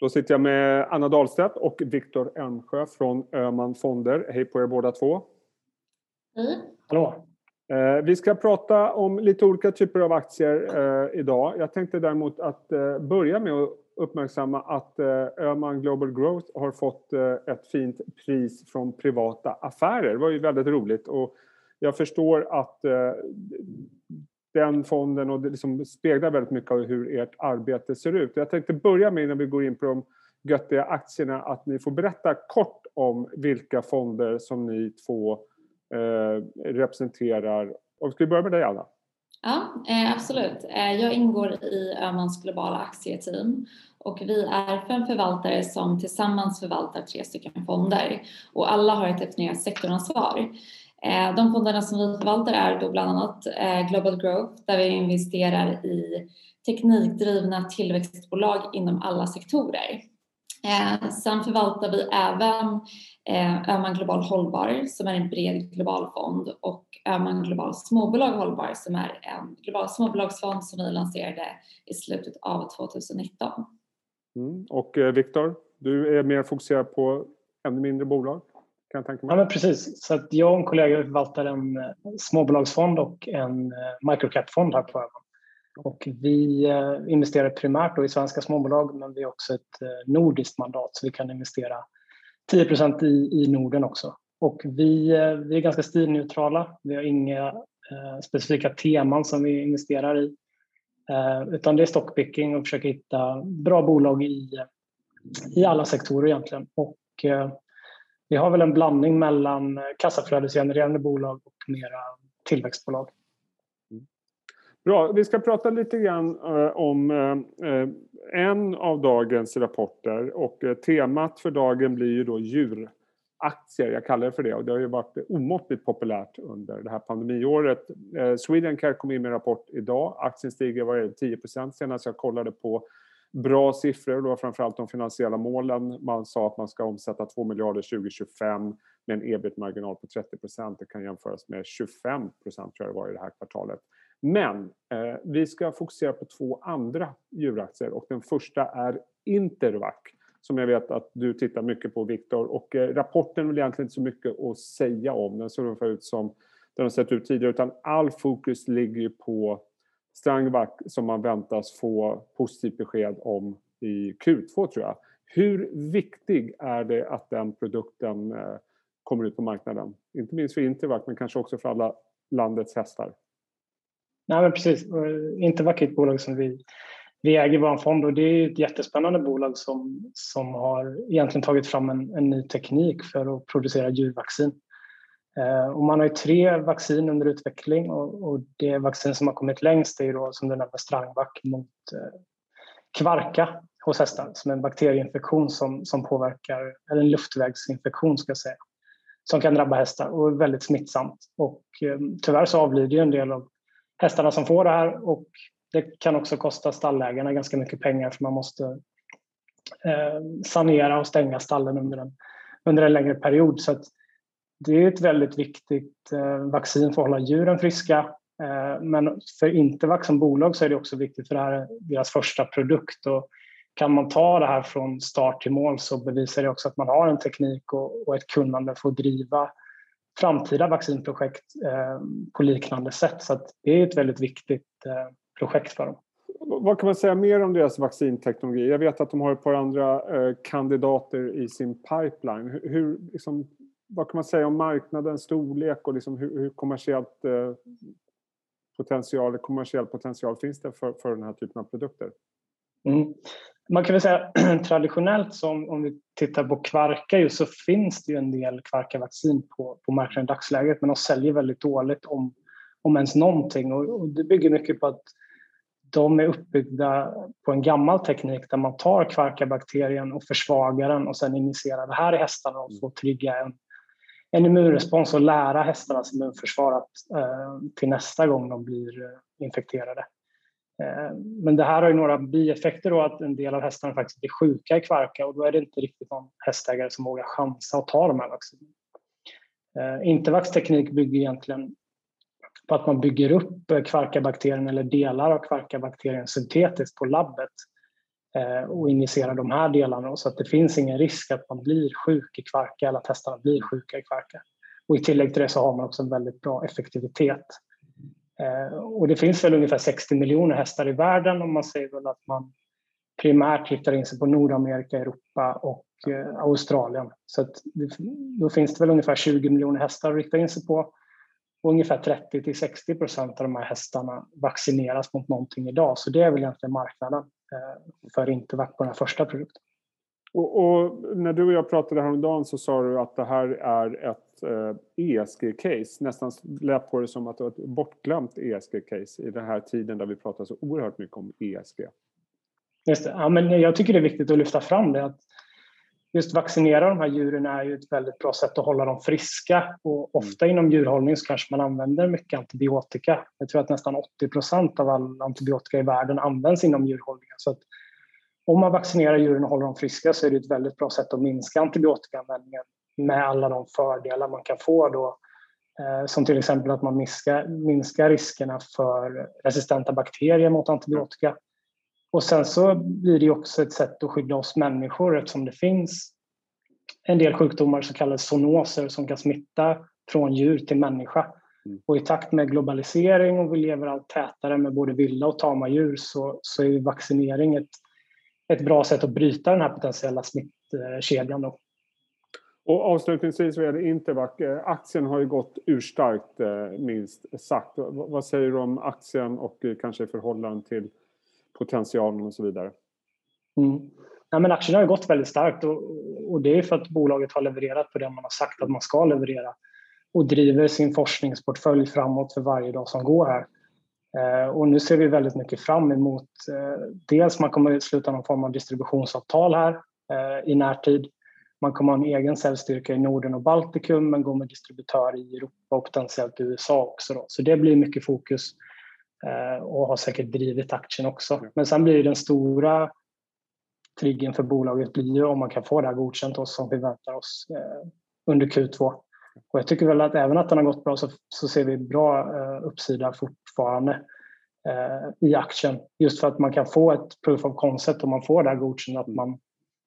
Då sitter jag med Anna Dahlstedt och Viktor Elmsjö från Öman Fonder. Hej på er båda två. Hej. Hallå. Eh, vi ska prata om lite olika typer av aktier eh, idag. Jag tänkte däremot att eh, börja med att uppmärksamma att Öman Global Growth har fått ett fint pris från privata affärer. Det var ju väldigt roligt och jag förstår att den fonden och det liksom speglar väldigt mycket av hur ert arbete ser ut. Jag tänkte börja med innan vi går in på de göttiga aktierna att ni får berätta kort om vilka fonder som ni två eh, representerar. Och ska vi börja med dig Anna? Ja, eh, absolut. Eh, jag ingår i Öhmans globala aktieteam och vi är fem förvaltare som tillsammans förvaltar tre stycken fonder och alla har ett definierat sektoransvar. Eh, de fonderna som vi förvaltar är då bland annat eh, Global Growth där vi investerar i teknikdrivna tillväxtbolag inom alla sektorer. Eh, sen förvaltar vi även Öhman Global Hållbar som är en bred global fond och Öhman Global Småbolag Hållbar som är en global småbolagsfond som vi lanserade i slutet av 2019. Mm. Och Viktor, du är mer fokuserad på ännu mindre bolag? Kan jag tänka mig. Ja, men precis. Så att jag och en kollega förvaltar en eh, småbolagsfond och en eh, microcap-fond här på Öhman. Och vi eh, investerar primärt i svenska småbolag men vi har också ett nordiskt mandat så vi kan investera 10 i, i Norden också. Och vi, vi är ganska stilneutrala. Vi har inga eh, specifika teman som vi investerar i. Eh, utan det är stockpicking och försöka hitta bra bolag i, i alla sektorer egentligen. Och eh, vi har väl en blandning mellan eh, kassaflödesgenererande bolag och mera tillväxtbolag. Bra, vi ska prata lite grann eh, om eh, en av dagens rapporter. Och temat för dagen blir ju då djuraktier, jag kallar det för det. Och det har ju varit omåttligt populärt under det här pandemiåret. Swedencare kom in med en rapport idag, aktien stiger vad är det, 10 senast jag kollade på bra siffror, då framförallt de finansiella målen. Man sa att man ska omsätta 2 miljarder 2025 med en ebit-marginal på 30 procent. Det kan jämföras med 25 procent tror jag det var i det här kvartalet. Men eh, vi ska fokusera på två andra djuraktier och den första är Intervac som jag vet att du tittar mycket på Viktor och eh, rapporten vill egentligen inte så mycket att säga om. Den ser ungefär ut som den har sett ut tidigare utan all fokus ligger på Strangvac som man väntas få positivt besked om i Q2 tror jag. Hur viktig är det att den produkten eh, kommer ut på marknaden? Inte minst för Intervac men kanske också för alla landets hästar. Nej, men precis. Intervac är ett bolag som vi, vi äger i vår fond och det är ett jättespännande bolag som, som har egentligen tagit fram en, en ny teknik för att producera djurvaccin. Eh, och man har ju tre vaccin under utveckling och, och det vaccin som har kommit längst är då, som du nämnde Strangvac mot eh, kvarka hos hästar som är en bakterieinfektion som, som påverkar, eller en luftvägsinfektion ska jag säga, som kan drabba hästar och är väldigt smittsamt. Och eh, tyvärr så avlider ju en del av hästarna som får det här och det kan också kosta stallägarna ganska mycket pengar för man måste eh, sanera och stänga stallen under en, under en längre period. Så att det är ett väldigt viktigt eh, vaccin för att hålla djuren friska. Eh, men för Intervac som bolag så är det också viktigt för det här är deras första produkt. Och kan man ta det här från start till mål så bevisar det också att man har en teknik och, ett kunnande för att driva framtida vaccinprojekt eh, på liknande sätt. Så det är ett väldigt viktigt eh, projekt för dem. Vad kan man säga mer om deras vaccinteknologi? Jag vet att de har ett par andra eh, kandidater i sin pipeline. Hur, liksom, vad kan man säga om marknadens storlek och liksom hur, hur kommersiellt eh, potential, kommersiell potential finns det för, för den här typen av produkter? Mm. Man kan väl säga traditionellt som om vi tittar på kvarka just, så finns det ju en del kvarkavaccin på, på marknaden i dagsläget men de säljer väldigt dåligt om, om ens någonting och, och det bygger mycket på att de är uppbyggda på en gammal teknik där man tar kvarkabakterien och försvagar den och sen injicerar det här i hästarna och får trigga en en immunrespons och lära hästarnas immunförsvar att, eh, till nästa gång de blir eh, infekterade. Eh, men det här har ju några bieffekter då att en del av hästarna faktiskt blir sjuka i kvarka och då är det inte riktigt någon hästägare som vågar chansa och ta de här vaccinerna. Eh, Intervax teknik bygger egentligen på att man bygger upp eh, kvarkabakterien eller delar av kvarkabakterien syntetiskt på labbet och injicera de här delarna så att det finns ingen risk att man blir sjuk i kvarka eller att hästarna blir sjuka i kvarka. Och i tillägg till det så har man också en väldigt bra effektivitet. Och det finns väl ungefär 60 miljoner hästar i världen och man säger väl att man primärt riktar in sig på Nordamerika, Europa och Australien. Så att då finns det väl ungefär 20 miljoner hästar att rikta in sig på och ungefär 30 till 60 procent av de här hästarna vaccineras mot någonting idag. Så det är väl egentligen marknaden eh, för Intervac på den här första produkten. Och, och, när du och jag pratade häromdagen så sa du att det här är ett eh, ESG-case. Nästan lät på det som att det var ett bortglömt ESG-case i den här tiden där vi pratar så oerhört mycket om ESG. Just det. Ja, men jag tycker det är viktigt att lyfta fram det. Att just vaccinera de här djuren är ju ett väldigt bra sätt att hålla dem friska. Och mm. ofta inom djurhållning så kanske man använder mycket antibiotika. Jag tror att nästan 80 procent av all antibiotika i världen används inom djurhållningen. Så att om man vaccinerar djuren och håller dem friska så är det ett väldigt bra sätt att minska antibiotikaanvändningen med alla de fördelar man kan få då. Eh, som till exempel att man minskar, minskar riskerna för resistenta bakterier mot antibiotika och sen så blir det också ett sätt att skydda oss människor eftersom det finns en del sjukdomar, så kallade zoonoser, som kan smitta från djur till människa. Mm. Och i takt med globalisering och vi lever allt tätare med både vilda och tama djur så, så är vaccinering ett, ett bra sätt att bryta den här potentiella smittkedjan. Då. Och avslutningsvis vad gäller Intervac, eh, aktien har ju gått urstarkt eh, minst sagt. Vad säger du om aktien och eh, kanske i förhållande till potentialen och så vidare? Mm. Ja, men aktien har gått väldigt starkt och, och det är för att bolaget har levererat på det man har sagt att man ska leverera och driver sin forskningsportfölj framåt för varje dag som går här. Eh, och nu ser vi väldigt mycket fram emot eh, dels man kommer att sluta någon form av distributionsavtal här eh, i närtid. Man kommer ha en egen säljstyrka i Norden och Baltikum men går med distributör i Europa och potentiellt i USA också. Då. Så det blir mycket fokus Eh, och har säkert drivit aktien också. Men sen blir den stora triggern för bolaget blir ju om man kan få det här godkänt oss som vi väntar oss eh, under Q2. Och jag tycker väl att även att den har gått bra så, så ser vi bra eh, uppsida fortfarande i aktien. Just för att man kan få ett proof of concept om man får det här godkänt att man,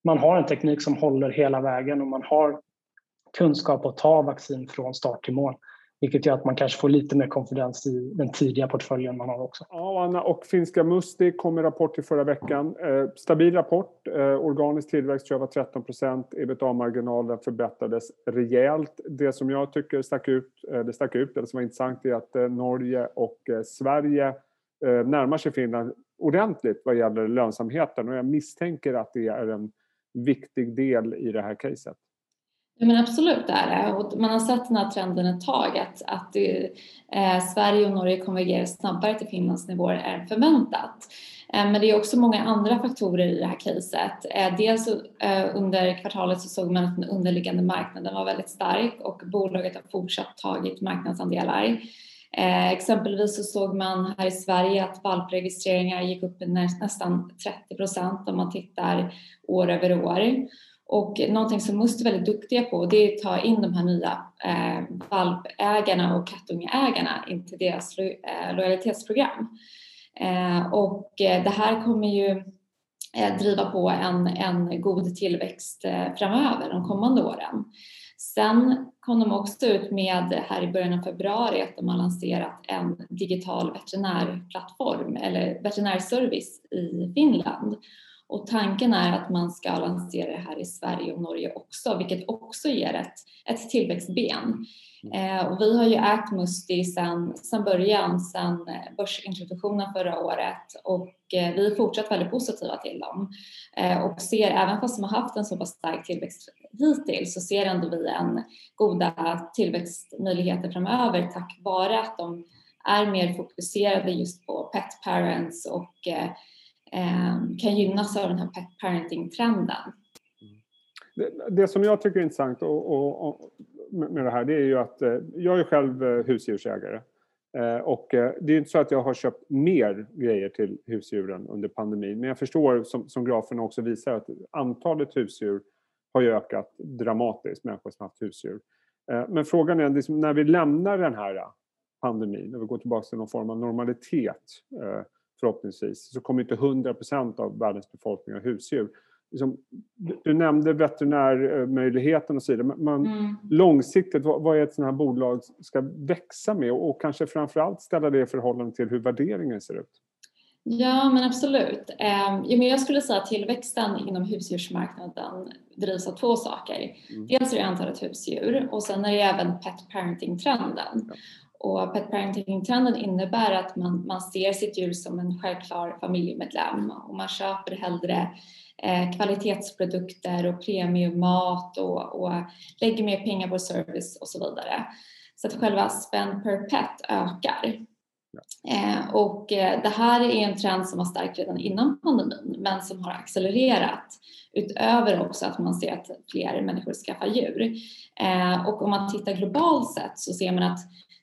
man har en teknik som håller hela vägen och man har kunskap att ta vaccin från start till mål. Vilket gör att man kanske får lite mer konfidens i den tidiga portföljen man har också. Ja, Anna, och finska Musti kom med rapport i förra veckan. Eh, stabil rapport. Eh, organisk tillväxt tror jag var 13 procent. Ebitda-marginalen förbättrades rejält. Det som jag tycker stack ut, eh, det stack ut, eller som var intressant, är att eh, Norge och eh, Sverige eh, närmar sig Finland ordentligt vad gäller lönsamheten. Och jag misstänker att det är en viktig del i det här caset. Ja, men absolut det är det. Och man har sett den här trenden ett tag att, att eh, Sverige och Norge konvergerar snabbare till Finlands nivåer än förväntat. Eh, men det är också många andra faktorer i det här caset. Eh, dels eh, under kvartalet så såg man att den underliggande marknaden var väldigt stark och bolaget har fortsatt tagit marknadsandelar. Eh, exempelvis så såg man här i Sverige att valpregistreringar gick upp med nästan 30 procent om man tittar år över år. Och någonting som Must är väldigt duktiga på det är att ta in de här nya eh, valpägarna och kattungeägarna in till deras lo eh, lojalitetsprogram. Eh, och eh, det här kommer ju eh, driva på en, en god tillväxt eh, framöver de kommande åren. Sen kom de också ut med här i början av februari att de har lanserat en digital veterinärplattform eller veterinärservice i Finland och tanken är att man ska lansera det här i Sverige och Norge också, vilket också ger ett, ett tillväxtben. Eh, och vi har ju ägt Musti sedan, sedan början, sedan börsintroduktionen förra året. Och eh, vi är fortsatt väldigt positiva till dem. Eh, och ser, även fast de har haft en så pass stark tillväxt hittills, så ser ändå vi en goda tillväxtmöjligheter framöver tack vare att de är mer fokuserade just på pet parents och eh, Ehm, kan gynnas av den här parenting-trenden. Det, det, som jag tycker är intressant och, och, och, med det här det är ju att eh, jag är själv eh, husdjursägare. Eh, och det är inte så att jag har köpt mer grejer till husdjuren under pandemin. Men jag förstår, som, som grafen också visar, att antalet husdjur har ju ökat dramatiskt, människor som haft husdjur. Men frågan är, liksom, när vi lämnar den här pandemin, när vi går tillbaka till någon form av normalitet förhoppningsvis, så kommer inte 100% av världens befolkning ha husdjur. Liksom, du nämnde veterinärmöjligheten och så vidare. Man, mm. Långsiktigt, vad, vad är ett sådant här bolag ska växa med och, och kanske framförallt ställa det i förhållande till hur värderingen ser ut? Ja, men absolut. Eh, jag skulle säga att tillväxten inom husdjursmarknaden drivs av två saker. Mm. Dels är det antalet husdjur och sen är det även pet parenting-trenden. Ja. Och pet parenting-trenden innebär att man, man ser sitt djur som en självklar familjemedlem och man köper hellre eh, kvalitetsprodukter och premiummat och, och lägger mer pengar på service och så vidare. Så att själva spend per pet ökar. Eh, och eh, det här är en trend som var stark redan innan pandemin men som har accelererat utöver också att man ser att fler människor skaffar djur. Eh, och om man tittar globalt sett så ser man att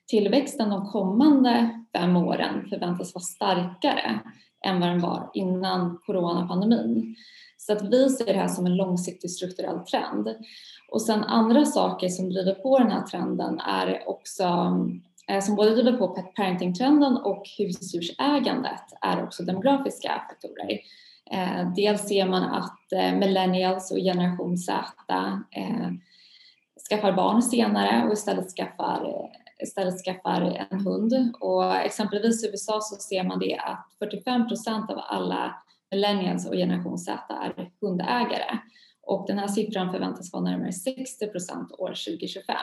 tillväxten de kommande fem åren förväntas vara starkare än vad den var innan coronapandemin. Så att vi ser det här som en långsiktig strukturell trend. Och sen andra saker som driver på den här trenden är också Eh, som både driver på pet parenting-trenden och husdjursägandet är också demografiska faktorer. Eh, dels ser man att eh, millennials och generation Z skaffar barn senare och istället skaffar, istället skaffar en hund. Och exempelvis i USA så ser man det att 45 procent av alla millennials och generation Z är hundägare och den här siffran förväntas vara närmare 60 procent år 2025.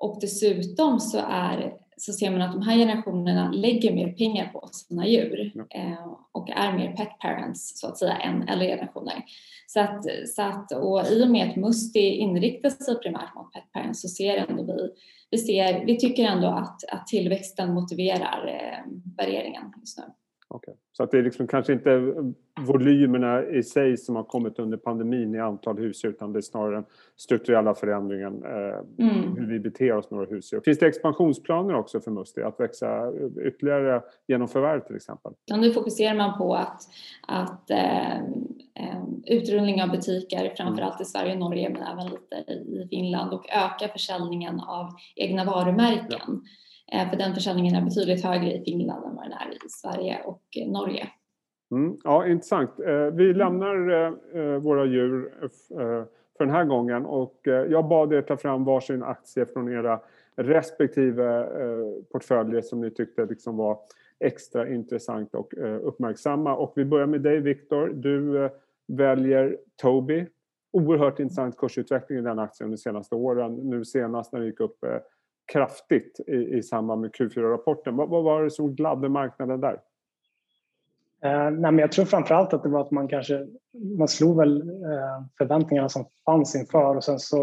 Och dessutom så, är, så ser man att de här generationerna lägger mer pengar på sina djur eh, och är mer pet parents så att säga än äldre generationer. Så att, så att, och i och med att Musti inriktar sig primärt mot pet parents så ser ändå vi, vi, ser, vi tycker ändå att, att tillväxten motiverar eh, värderingen just nu. Okay. Så att det är liksom kanske inte volymerna i sig som har kommit under pandemin i antal husdjur utan det är snarare den strukturella förändringen, eh, mm. hur vi beter oss med våra husdjur. Finns det expansionsplaner också för Musti att växa ytterligare genom förvärv till exempel? Ja, nu fokuserar man på att, att eh, eh, utrullning av butiker, framförallt i Sverige och Norge men även lite i Finland och öka försäljningen av egna varumärken. Ja. Eh, för den försäljningen är betydligt högre i Finland än vad den är i Sverige och Norge. Mm, ja, intressant. Eh, vi lämnar eh, våra djur för den här gången och jag bad er ta fram varsin aktie från era respektive portföljer som ni tyckte liksom var extra intressant och uppmärksamma. Och vi börjar med dig Viktor. Du väljer Tobii. Oerhört intressant kursutveckling i den aktien de senaste åren. Nu senast när det gick upp kraftigt i, i samband med Q4-rapporten. Vad, vad, var det som gladde marknaden där? Eh, nej, men jag tror framförallt att det var att man kanske man slog väl eh, förväntningarna som fanns inför och sen så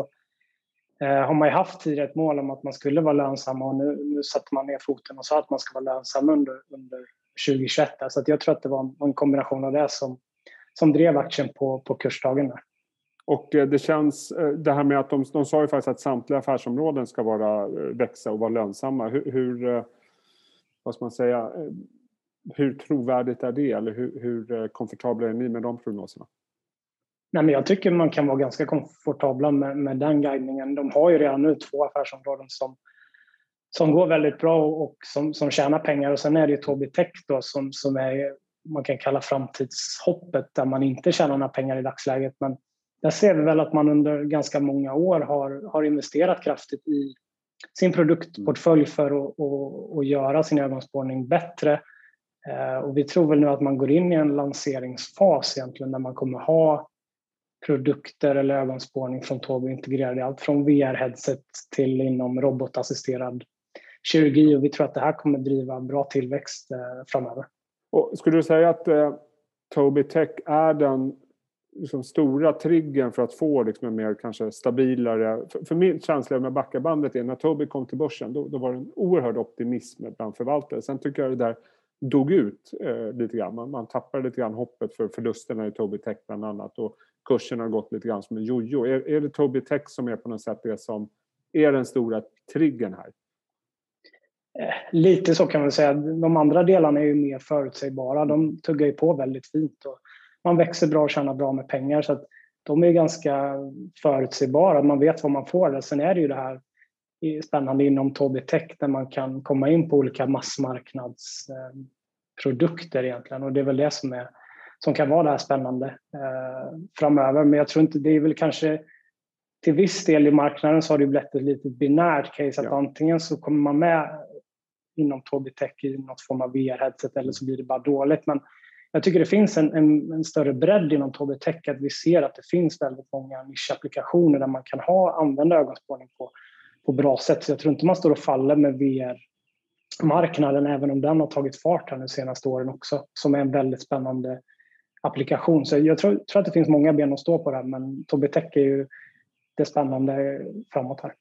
eh, har man ju haft tidigare ett mål om att man skulle vara lönsam och nu, nu satte man ner foten och sa att man ska vara lönsam under, under 2021. Så att jag tror att det var en, en kombination av det som, som drev aktien på, på kursdagen. Där. Och eh, det känns, eh, det här med att de, de sa ju faktiskt att samtliga affärsområden ska vara, eh, växa och vara lönsamma. Hur, hur vad ska man säga, hur trovärdigt är det eller hur, hur komfortabla är ni med de prognoserna? Nej, men jag tycker man kan vara ganska komfortabla med, med den guidningen. De har ju redan nu två affärsområden som, som går väldigt bra och som, som tjänar pengar. Och sen är det ju Tobii Tech då, som, som är man kan kalla framtidshoppet där man inte tjänar några pengar i dagsläget. Men där ser vi väl att man under ganska många år har, har investerat kraftigt i sin produktportfölj för att, att, att göra sin ögonspårning bättre. Eh, och vi tror väl nu att man går in i en lanseringsfas egentligen där man kommer ha produkter eller ögonspårning från Tobii integrerade allt från VR-headset till inom robotassisterad kirurgi och vi tror att det här kommer driva bra tillväxt eh, framöver. Och skulle du säga att eh, Tobii Tech är den liksom stora triggern för att få liksom en mer kanske stabilare... För, för min känsla med backabandet är när Tobii kom till börsen då, då var det en oerhörd optimism bland förvaltare. Sen tycker jag det där dog ut eh, lite grann. Man, man tappade lite grann hoppet för förlusterna i Tobii Tech bland annat och kursen har gått lite grann som en jojo. Är, är det Tobii Tech som är på något sätt det som är den stora triggern här? Eh, lite så kan man säga. De andra delarna är ju mer förutsägbara. De tuggar ju på väldigt fint. Och man växer bra och tjänar bra med pengar. Så de är ganska förutsägbara, man vet vad man får. Sen är det ju det här spännande inom Tobii Tech där man kan komma in på olika massmarknads produkter egentligen och det är väl det som, är, som kan vara det här spännande eh, framöver. Men jag tror inte, det är väl kanske till viss del i marknaden så har det blivit ett lite binärt case att ja. antingen så kommer man med inom Tobii Tech i något form av VR-headset eller så blir det bara dåligt. Men jag tycker det finns en, en, en större bredd inom Tobii Tech att vi ser att det finns väldigt många nischapplikationer där man kan ha, använda ögonspårning på, på bra sätt. Så jag tror inte man står och faller med VR-marknaden även om den har tagit fart här de senaste åren också som är en väldigt spännande applikation. Så jag tror, tror att det finns många ben att stå på där men Tobii Tech är ju det spännande framåt här.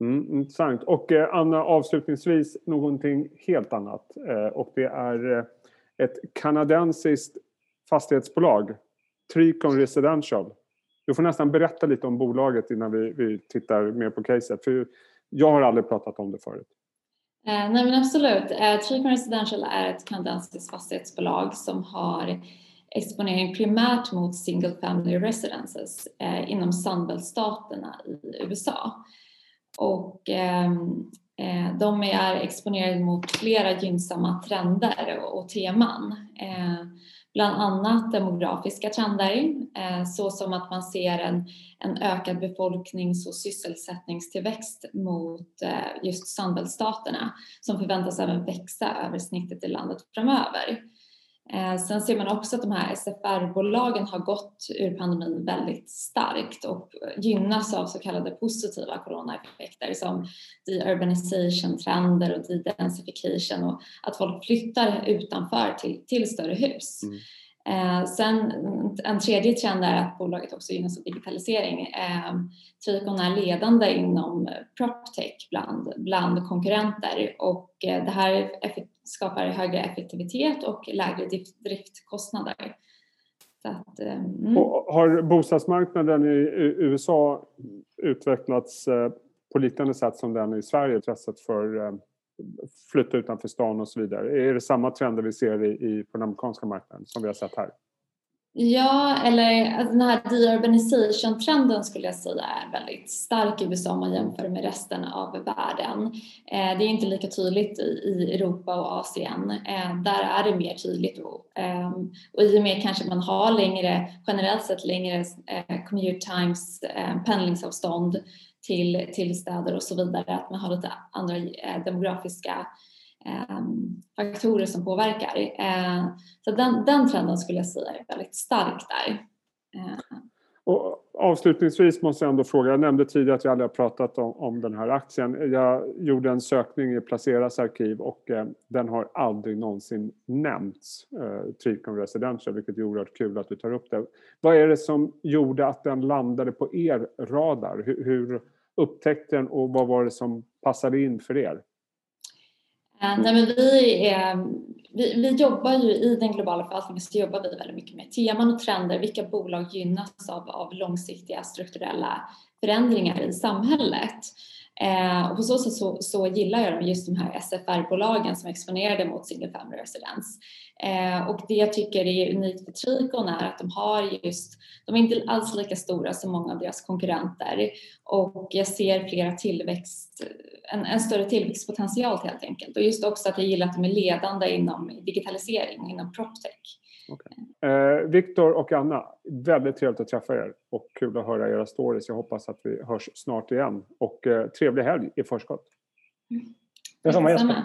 Mm, intressant. Och eh, Anna, avslutningsvis någonting helt annat. Eh, och det är eh, ett kanadensiskt fastighetsbolag, Tricon Residential. Du får nästan berätta lite om bolaget innan vi, vi tittar mer på caset. För jag har aldrig pratat om det förut. Eh, nej men absolut. Eh, Tricon Residential är ett kanadensiskt fastighetsbolag som har exponering primärt mot single family residences eh, inom Sunbelt-staterna i USA. Och eh, Eh, de är exponerade mot flera gynnsamma trender och teman. Eh, bland annat demografiska trender eh, såsom att man ser en, en ökad befolknings och sysselsättningstillväxt mot just Sunbelt-staterna som förväntas även växa över snittet i landet framöver. Eh, sen ser man också att de här SFR-bolagen har gått ur pandemin väldigt starkt och gynnas av så kallade positiva coronaeffekter som deurbanization-trender och de-densification och att folk flyttar utanför till, till större hus. Mm. Eh, sen en tredje trend är att bolaget också gynnas av digitalisering. Eh, Tricon är ledande inom proptech bland, bland konkurrenter och eh, det här skapar högre effektivitet och lägre driftkostnader. Att, eh, mm. Har bostadsmarknaden i USA utvecklats eh, på liknande sätt som den i Sverige, intresset för eh, flytta utanför stan och så vidare. Är det samma trender vi ser i, i, på den amerikanska marknaden som vi har sett här? Ja, eller alltså den här deurbanization-trenden skulle jag säga är väldigt stark i USA om man jämför med resten av världen. Eh, det är inte lika tydligt i Europa och Asien. Eh, där är det mer tydligt och, ehm, och i och med kanske man har längre, generellt sett längre eh, commute times, eh, pendlingsavstånd till, till städer och så vidare, att man har lite andra eh, demografiska ehm, faktorer som påverkar. Eh, så den, den trenden skulle jag säga är väldigt stark där. Eh. Och avslutningsvis måste jag ändå fråga, jag nämnde tidigare att jag aldrig har pratat om, om den här aktien. Jag gjorde en sökning i Placeras arkiv och eh, den har aldrig någonsin nämnts, eh, Tricon Residential, vilket är oerhört kul att du tar upp det. Vad är det som gjorde att den landade på er radar? Hur, hur upptäckte den och vad var det som passade in för er? Eh, nej, men vi, är, vi, vi jobbar ju i den globala förvaltningen så jobbar vi väldigt mycket med teman och trender. Vilka bolag gynnas av, av långsiktiga strukturella förändringar i samhället? Eh, och på så sätt så, så gillar jag just de här SFR-bolagen som exponerade mot single family residence. Eh, och det jag tycker är unikt för Tricon är att de har just, de är inte alls lika stora som många av deras konkurrenter och jag ser flera tillväxt, en, en större tillväxtpotential helt enkelt och just också att jag gillar att de är ledande inom digitalisering, inom proptech. Okay. Eh, Viktor och Anna, väldigt trevligt att träffa er och kul att höra era stories. Jag hoppas att vi hörs snart igen och eh, trevlig helg i förskott. Mm. Detsamma Jesper.